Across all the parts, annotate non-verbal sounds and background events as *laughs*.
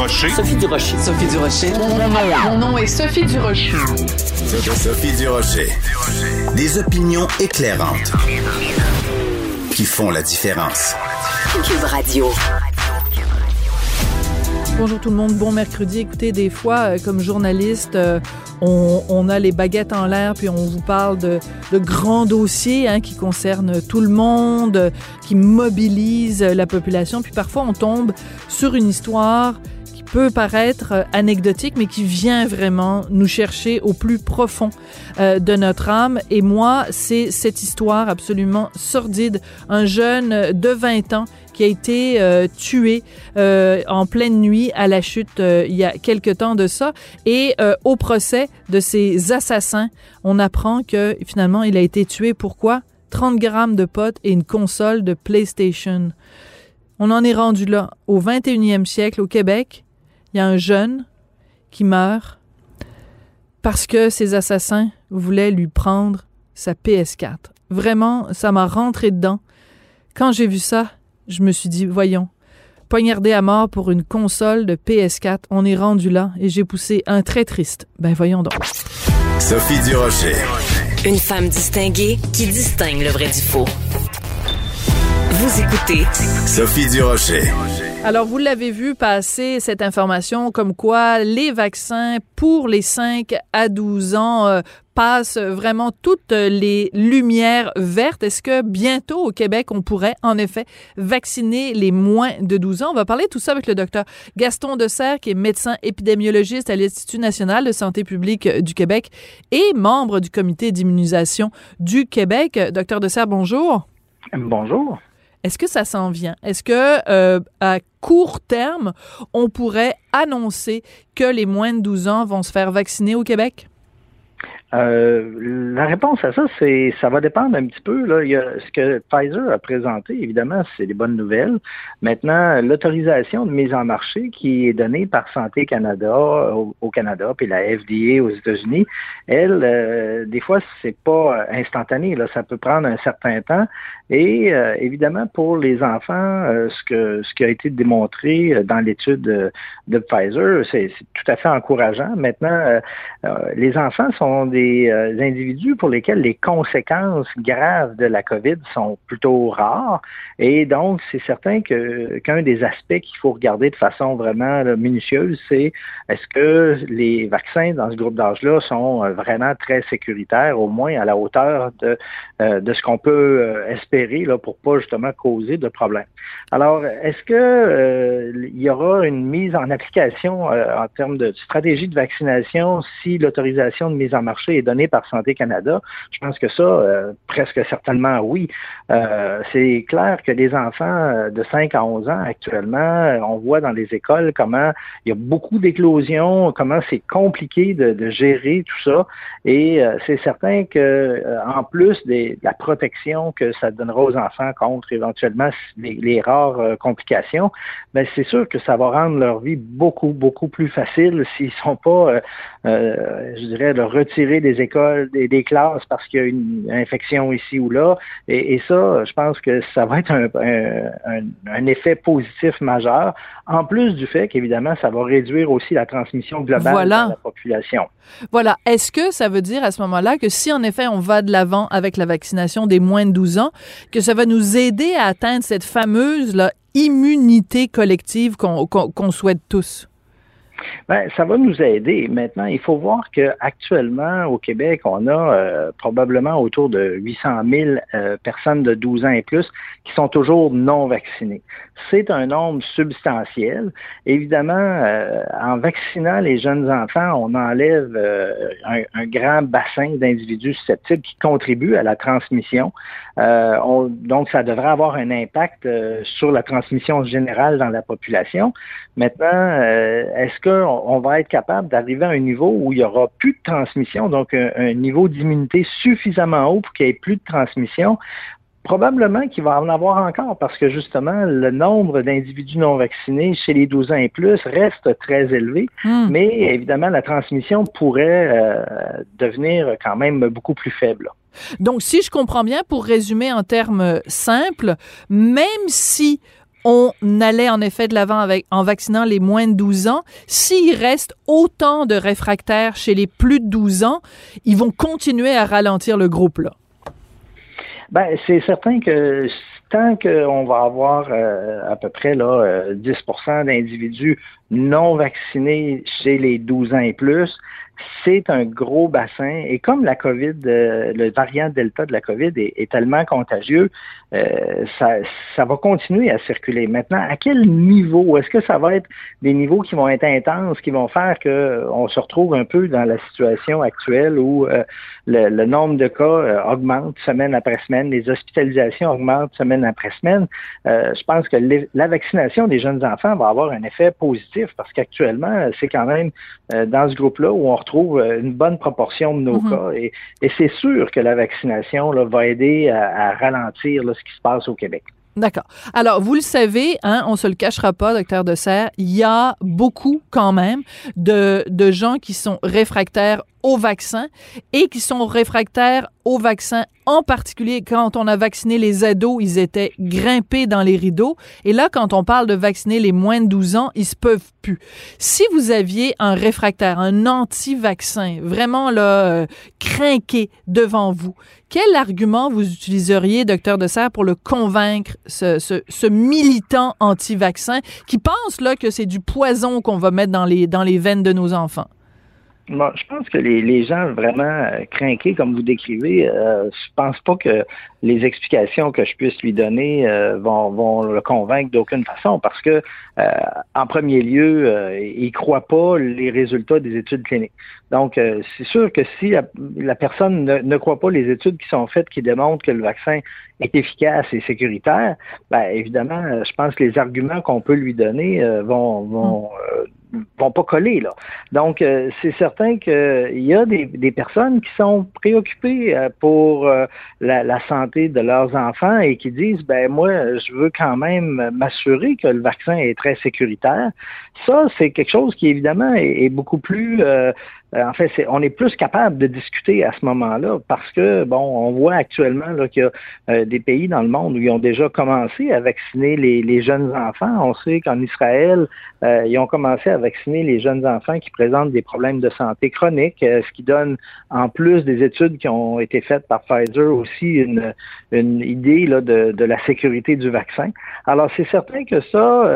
Durocher. Sophie Durocher. Sophie Durocher. Mon nom est Sophie Durocher. Sophie Durocher. Des opinions éclairantes qui font la différence. Cube Radio. Bonjour tout le monde, bon mercredi. Écoutez, des fois, euh, comme journaliste, euh, on, on, a les baguettes en l'air, puis on vous parle de, de grands dossiers hein, qui concernent tout le monde, qui mobilisent la population. Puis parfois, on tombe sur une histoire peut paraître anecdotique, mais qui vient vraiment nous chercher au plus profond euh, de notre âme. Et moi, c'est cette histoire absolument sordide. Un jeune de 20 ans qui a été euh, tué euh, en pleine nuit à la chute euh, il y a quelque temps de ça. Et euh, au procès de ces assassins, on apprend que finalement il a été tué. Pourquoi? 30 grammes de potes et une console de PlayStation. On en est rendu là. Au 21e siècle, au Québec, il y a un jeune qui meurt parce que ces assassins voulaient lui prendre sa PS4. Vraiment, ça m'a rentré dedans. Quand j'ai vu ça, je me suis dit, voyons, poignardé à mort pour une console de PS4, on est rendu là et j'ai poussé un très triste. Ben voyons donc. Sophie Durocher. Une femme distinguée qui distingue le vrai du faux. Vous écoutez Sophie Durocher. Alors, vous l'avez vu passer cette information comme quoi les vaccins pour les 5 à 12 ans euh, passent vraiment toutes les lumières vertes. Est-ce que bientôt au Québec, on pourrait en effet vacciner les moins de 12 ans? On va parler tout ça avec le docteur Gaston Desserre, qui est médecin épidémiologiste à l'Institut national de santé publique du Québec et membre du comité d'immunisation du Québec. Docteur Desserre, bonjour. Bonjour. Est-ce que ça s'en vient? Est-ce que euh, à court terme, on pourrait annoncer que les moins de 12 ans vont se faire vacciner au Québec? Euh, la réponse à ça, c'est ça va dépendre un petit peu. Là. Il y a, ce que Pfizer a présenté, évidemment, c'est des bonnes nouvelles. Maintenant, l'autorisation de mise en marché qui est donnée par Santé Canada au, Canada, puis la FDA aux États-Unis, elle, euh, des fois, c'est pas instantané. Là. Ça peut prendre un certain temps. Et euh, évidemment, pour les enfants, euh, ce, que, ce qui a été démontré euh, dans l'étude de, de, Pfizer, c'est tout à fait encourageant. Maintenant, les enfants sont des individus pour lesquels les conséquences graves de la COVID sont plutôt rares. Et donc, c'est certain que qu'un des aspects qu'il faut regarder de façon vraiment minutieuse, c'est est-ce que les vaccins dans ce groupe d'âge-là sont vraiment très sécuritaires, au moins à la hauteur de, de ce qu'on peut espérer là, pour pas justement causer de problèmes. Alors, est-ce que euh, il y aura une mise en application euh, en termes de stratégie de vaccination si l'autorisation de mise en marché est donnée par Santé Canada? Je pense que ça, euh, presque certainement oui. c'est clair que les enfants de 5 à 11 ans actuellement, on voit dans les écoles comment il y a beaucoup d'éclosions, comment c'est compliqué de, gérer tout ça. Et c'est certain que en plus de la protection que ça donnera aux enfants contre éventuellement les, rares euh, complications, ben c'est sûr que ça va rendre leur vie beaucoup, beaucoup plus facile s'ils sont pas, euh, euh, je dirais, de retirer des écoles, des, des classes parce qu'il y a une infection ici ou là. Et, et, ça, je pense que ça va être un, un, un, effet positif majeur, en plus du fait qu'évidemment, ça va réduire aussi la transmission globale voilà. de la population. Voilà. Est-ce que ça veut dire à ce moment-là que si en effet on va de l'avant avec la vaccination des moins de 12 ans, que ça va nous aider à atteindre cette fameuse là, immunité collective qu'on souhaite tous? Ben, ça va nous aider. Maintenant, il faut voir qu'actuellement, au Québec, on a euh, probablement autour de 800 000 euh, personnes de 12 ans et plus qui sont toujours non vaccinées. C'est un nombre substantiel. Évidemment, euh, en vaccinant les jeunes enfants, on enlève un, grand bassin d'individus susceptibles qui contribuent à la transmission. donc, ça devrait avoir un impact sur la transmission générale dans la population. Maintenant, est-ce que on, va être capable d'arriver à un niveau où il n'y aura plus de transmission, donc un, niveau d'immunité suffisamment haut pour qu'il n'y ait plus de transmission? Probablement qu'il va en avoir encore parce que justement, le nombre d'individus non vaccinés chez les 12 ans et plus reste très élevé, hmm. mais évidemment, la transmission pourrait euh, devenir quand même beaucoup plus faible. Donc, si je comprends bien, pour résumer en termes simples, même si on allait en effet de l'avant avec, en vaccinant les moins de 12 ans. S'il reste autant de réfractaires chez les plus de 12 ans, ils vont continuer à ralentir le groupe là. Ben, c'est certain que tant qu'on va avoir euh, à peu près là, 10% euh, d'individus non vaccinés chez les 12 ans et plus, c'est un gros bassin. Et comme la COVID, euh, le variant Delta de la COVID est, tellement contagieux, euh, ça, va continuer à circuler. Maintenant, à quel niveau? Est-ce que ça va être des niveaux qui vont être intenses, qui vont faire qu'on se retrouve un peu dans la situation actuelle où euh, le, nombre de cas augmente semaine après semaine, les hospitalisations augmentent semaine après semaine? je pense que la vaccination des jeunes enfants va avoir un effet positif parce qu'actuellement, c'est quand même dans ce groupe-là où on retrouve trouve euh, une bonne proportion de nos mhm. cas. Et, c'est sûr que la vaccination va aider à, ralentir ce qui se passe au Québec. D'accord. Alors, vous le savez, hein, on se le cachera pas, docteur de Serre, il y a beaucoup quand même de, de gens qui sont réfractaires au vaccin et qui sont réfractaires au vaccin, en particulier quand on a vacciné les ados, ils étaient grimpés dans les rideaux. Et là, quand on parle de vacciner les moins de 12 ans, ils se peuvent plus. Si vous aviez un réfractaire, un anti-vaccin, vraiment là, euh, craqué devant vous, quel argument vous utiliseriez, docteur de Serre, pour le convaincre, ce, ce, ce militant anti-vaccin qui pense là que c'est du poison qu'on va mettre dans les, dans les veines de nos enfants? Je pense que les, gens vraiment euh, craqués, comme vous décrivez, euh, je pense pas que les explications que je puisse lui donner euh, vont, vont, le convaincre d'aucune façon, parce que euh, en premier lieu, il croit pas les résultats des études cliniques. Donc, c'est sûr que si la, personne ne, croit pas les études qui sont faites qui démontrent que le vaccin est efficace et sécuritaire, ben, évidemment, je pense que les arguments qu'on peut lui donner vont, vont vont pas coller là. Donc euh, c'est certain qu'il y a des, personnes qui sont préoccupées euh, pour euh, la, santé de leurs enfants et qui disent ben moi je veux quand même m'assurer que le vaccin est très sécuritaire. Ça c'est quelque chose qui évidemment est, beaucoup plus en fait, on est plus capable de discuter à ce moment-là parce que, bon, on voit actuellement qu'il y a euh, des pays dans le monde où ils ont déjà commencé à vacciner les, jeunes enfants. On sait qu'en Israël, euh, ils ont commencé à vacciner les jeunes enfants qui présentent des problèmes de santé chroniques, ce qui donne, en plus des études qui ont été faites par Pfizer, aussi une, une idée là, de, de la sécurité du vaccin. Alors, c'est certain que ça,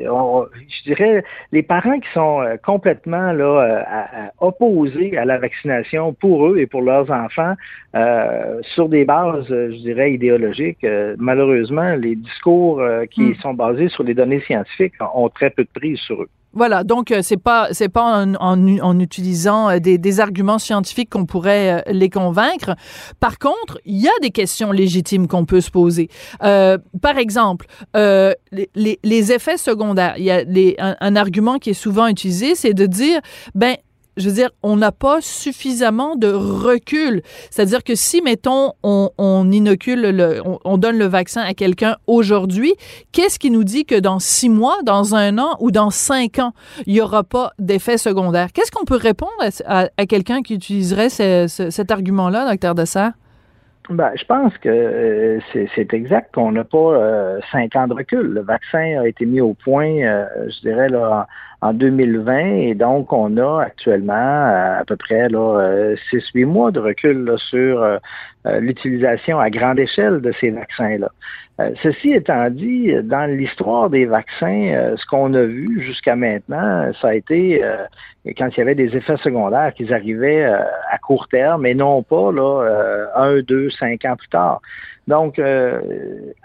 je dirais, les parents qui sont complètement là, à, opposés à la vaccination pour eux et pour leurs enfants euh, sur des bases, euh, je dirais, idéologiques. Euh, malheureusement, les discours qui hmm. sont basés sur les données scientifiques ont très peu de prise sur eux. Voilà, donc c'est pas c'est pas en, en, utilisant des, des, arguments scientifiques qu'on pourrait les convaincre. Par contre, il y a des questions légitimes qu'on peut se poser. par exemple, les, les, effets secondaires. Il y a les, un, un, argument qui est souvent utilisé, c'est de dire ben je veux dire, on n'a pas suffisamment de recul. C'est-à-dire que si, mettons, on, inocule, le, on, donne le vaccin à quelqu'un aujourd'hui, qu'est-ce qui nous dit que dans six mois, dans un an ou dans cinq ans, il n'y aura pas d'effet secondaire? Qu'est-ce qu'on peut répondre à, quelqu'un qui utiliserait cet argument-là, docteur Dessert? Ben, je pense que euh, c'est exact qu'on n'a pas euh, cinq ans de recul. Le vaccin a été mis au point, euh, je dirais, là, 2020 et donc on a actuellement à peu près là 6-8 mois de recul sur l'utilisation à grande échelle de ces vaccins-là. ceci étant dit, dans l'histoire des vaccins, ce qu'on a vu jusqu'à maintenant, ça a été quand il y avait des effets secondaires qui arrivaient à court terme et non pas là, un, deux, cinq ans plus tard. Donc, euh,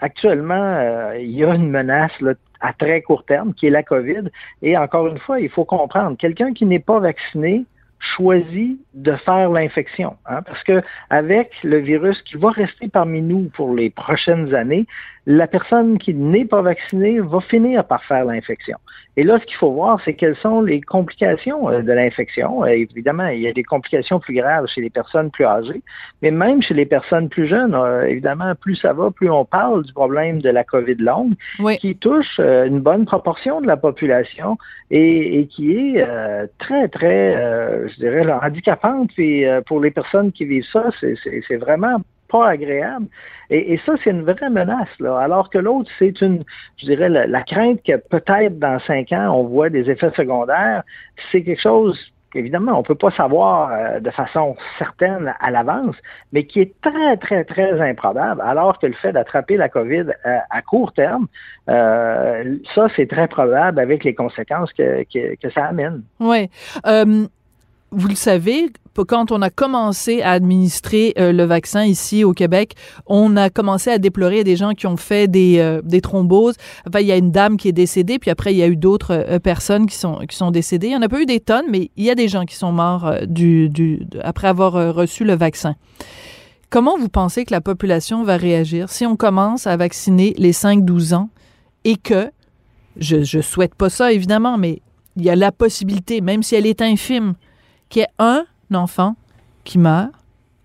actuellement, euh, il y a une menace à très court terme qui est la COVID. Et encore une fois, il faut comprendre, quelqu'un qui n'est pas vacciné choisit de faire l'infection. Hein, parce que avec le virus qui va rester parmi nous pour les prochaines années, la personne qui n'est pas vaccinée va finir par faire l'infection. Et là, ce qu'il faut voir, c'est quelles sont les complications euh, de l'infection. Euh, évidemment, il y a des complications plus graves chez les personnes plus âgées, mais même chez les personnes plus jeunes, euh, évidemment, plus ça va, plus on parle du problème de la COVID longue, qui touche une bonne proportion de la population et, qui est très, très, je dirais, handicapante. Et pour les personnes qui vivent ça, c'est vraiment pas agréable. Et, ça, c'est une vraie menace. Alors que l'autre, c'est une, je dirais, la, crainte que peut-être dans cinq ans, on voit des effets secondaires. C'est quelque chose évidemment, on ne peut pas savoir euh, de façon certaine à l'avance, mais qui est très, très, très improbable, alors que le fait d'attraper la COVID euh, à court terme, euh, ça, c'est très probable avec les conséquences que, que ça amène. Oui vous le savez, quand on a commencé à administrer euh, le vaccin ici au Québec, on a commencé à déplorer des gens qui ont fait des, euh, des thromboses. Enfin, il y a une dame qui est décédée, puis après, il y a eu d'autres euh, personnes qui sont, qui sont décédées. Il n'y en a pas eu des tonnes, mais il y a des gens qui sont morts après avoir reçu le vaccin. Comment vous pensez que la population va réagir si on commence à vacciner les 5-12 ans et que, je ne souhaite pas ça évidemment, mais il y a la possibilité, même si elle est infime, qu'il y ait un enfant qui meurt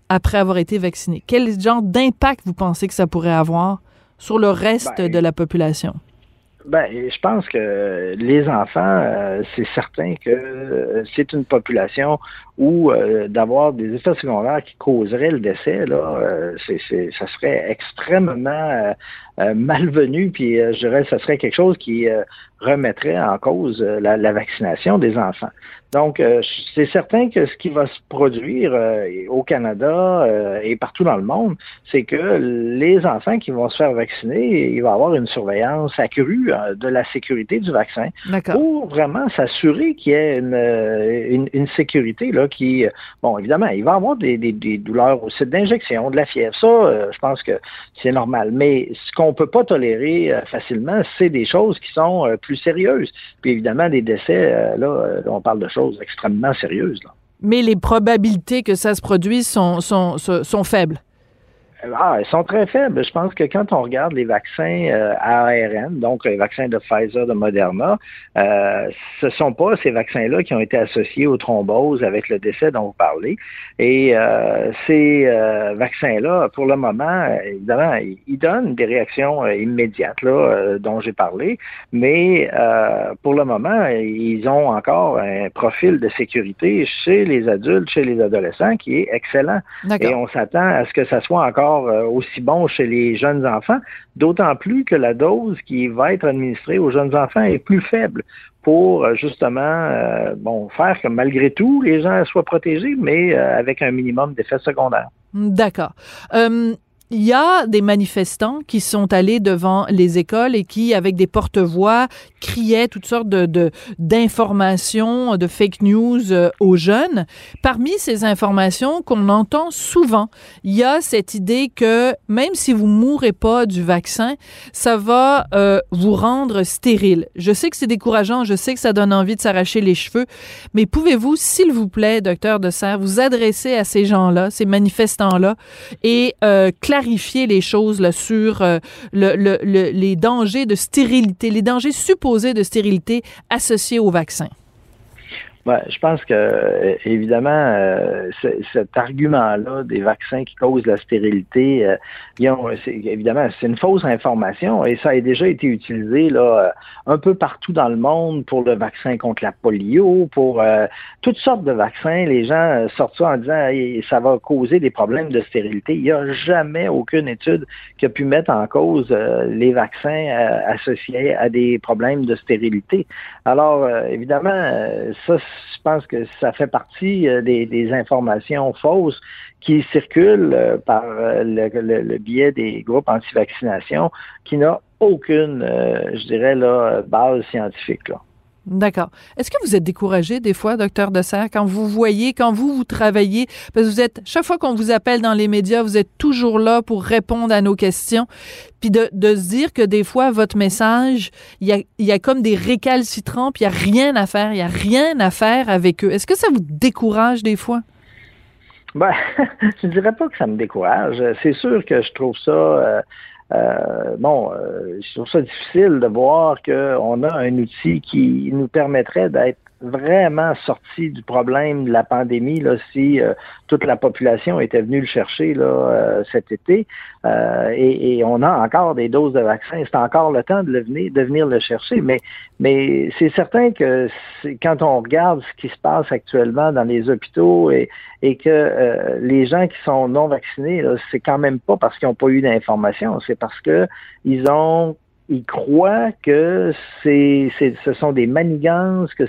après avoir été vacciné. Quel genre d'impact vous pensez que ça pourrait avoir sur le reste ben, de la population? Ben, je pense que les enfants, euh, c'est certain que euh, c'est une population où euh, d'avoir des effets secondaires qui causeraient le décès, là, c'est, ça serait extrêmement malvenu, puis je dirais ça serait quelque chose qui remettrait en cause la, vaccination des enfants. Donc, euh, c'est certain que ce qui va se produire euh, au Canada euh, et partout dans le monde, c'est que les enfants qui vont se faire vacciner, il va y avoir une surveillance accrue de la sécurité du vaccin pour vraiment s'assurer qu'il y ait une, une, sécurité là qui, bon, évidemment, il va y avoir des, des, douleurs au site d'injection, de la fièvre. Ça, je pense que c'est normal. Mais ce qu'on peut pas tolérer facilement, c'est des choses qui sont plus sérieuses. Puis évidemment, des décès, là, on parle de choses extrêmement sérieuses. Mais les probabilités que ça se produise sont, sont, sont faibles. Ah, elles sont très faibles. Je pense que quand on regarde les vaccins euh, ARN, donc les vaccins de Pfizer, de Moderna, euh, ce ne sont pas ces vaccins-là qui ont été associés aux thromboses avec le décès dont vous parlez. Et euh, ces vaccins-là, pour le moment, évidemment, ils donnent des réactions immédiates là, dont j'ai parlé, mais pour le moment, ils ont encore un profil de sécurité chez les adultes, chez les adolescents qui est excellent. Et on s'attend à ce que ça soit encore euh, aussi bon chez les jeunes enfants, d'autant plus que la dose qui va être administrée aux jeunes enfants est plus faible pour euh, justement euh, bon faire que malgré tout les gens soient protégés, mais avec un minimum d'effets secondaires. D'accord il y a des manifestants qui sont allés devant les écoles et qui, avec des porte-voix, criaient toutes sortes d'informations, de, fake news euh, aux jeunes. Parmi ces informations qu'on entend souvent, il y a cette idée que même si vous mourrez pas du vaccin, ça va euh, vous rendre stérile. Je sais que c'est décourageant, je sais que ça donne envie de s'arracher les cheveux, mais pouvez-vous, s'il vous plaît, docteur de Serre, vous adresser à ces gens-là, ces manifestants-là, et euh, clarifier les choses sur euh, le, les dangers de stérilité, les dangers supposés de stérilité associés au vaccin? Ouais, je pense que euh, évidemment euh, cet argument-là des vaccins qui causent la stérilité, euh, évidemment c'est une fausse information et ça a déjà été utilisé là euh, un peu partout dans le monde pour le vaccin contre la polio, pour toutes sortes de vaccins. Les gens sortent ça en disant ça va causer des problèmes de stérilité. Il n'y a jamais aucune étude qui a pu mettre en cause les vaccins associés à des problèmes de stérilité. Alors évidemment ça je pense que ça fait partie euh, des, informations fausses qui circulent euh, par euh, le, biais des groupes anti-vaccination qui n'a aucune, je dirais, là, base scientifique. Là. D'accord. Est-ce que vous êtes découragé des fois, docteur Dessert, quand vous voyez, quand vous, vous travaillez, parce que vous êtes, chaque fois qu'on vous appelle dans les médias, vous êtes toujours là pour répondre à nos questions, puis de, de se dire que des fois, votre message, il y a, y a comme des récalcitrants, puis il n'y a rien à faire, il n'y a rien à faire avec eux. Est-ce que ça vous décourage des fois? Ben, *laughs* je dirais pas que ça me décourage. C'est sûr que je trouve ça... Euh, euh, bon, euh, je trouve ça difficile de voir qu'on a un outil qui nous permettrait d'être vraiment sorti du problème de la pandémie là, si euh, toute la population était venue le chercher là, euh, cet été. Euh, et, on a encore des doses de vaccins. C'est encore le temps de, le venir, de venir le chercher. Mais, mais c'est certain que quand on regarde ce qui se passe actuellement dans les hôpitaux et, et que les gens qui sont non vaccinés, c'est quand même pas parce qu'ils n'ont pas eu d'informations, parce que ils ont ils croient que c'est, ce sont des manigances, que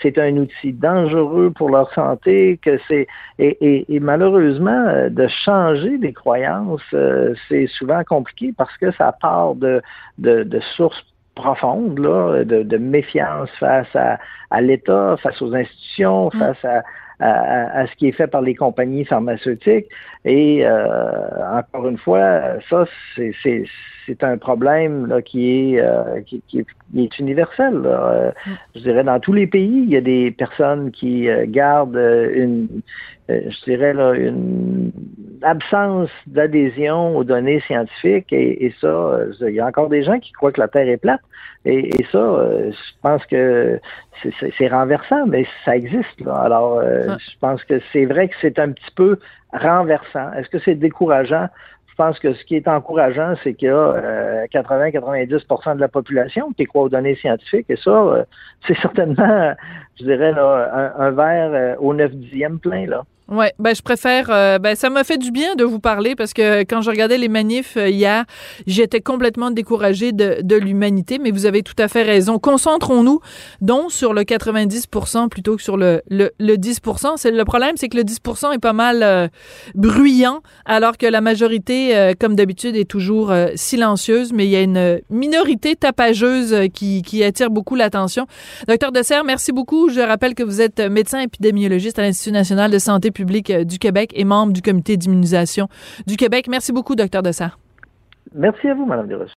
c'est un outil dangereux pour leur santé, que c'est et, et, malheureusement euh, de changer des croyances, euh, c'est souvent compliqué parce que ça part de, de, de sources profondes là, de, de méfiance face à, à l'État, face aux institutions, mm. face à, à, ce qui est fait par les compagnies pharmaceutiques. Et euh, encore une fois, ça, c'est un problème là, qui, est, euh, qui, qui, est universel. Là. Mm. Je dirais, dans tous les pays, il y a des personnes qui euh, gardent une, je dirais, là, une absence d'adhésion aux données scientifiques. Et, et, ça, il y a encore des gens qui croient que la Terre est plate. Et, et ça, je pense que c'est renversant, mais ça existe. Là. Alors, euh, je pense que c'est vrai que c'est un petit peu renversant. Est-ce que c'est décourageant? Je pense que ce qui est encourageant, c'est qu'il y a 80-90% euh, de la population qui croit aux données scientifiques. Et ça, euh, c'est certainement, je dirais, là, un, un verre au 9 dixième plein. Là. Oui, ben je préfère. Euh, ben ça m'a fait du bien de vous parler parce que quand je regardais les manifs euh, hier, j'étais complètement découragée de, de l'humanité. Mais vous avez tout à fait raison. Concentrons-nous donc sur le 90% plutôt que sur le le, le 10%. C'est le problème, c'est que le 10% est pas mal euh, bruyant, alors que la majorité, comme d'habitude, est toujours silencieuse. Mais il y a une minorité tapageuse qui qui attire beaucoup l'attention. Docteur Dessert, merci beaucoup. Je rappelle que vous êtes médecin épidémiologiste à l'Institut national de santé euh, du Québec et membre du comité d'immunisation du Québec. Merci beaucoup, docteur Dessert. Merci à vous, Mme Desrosiers.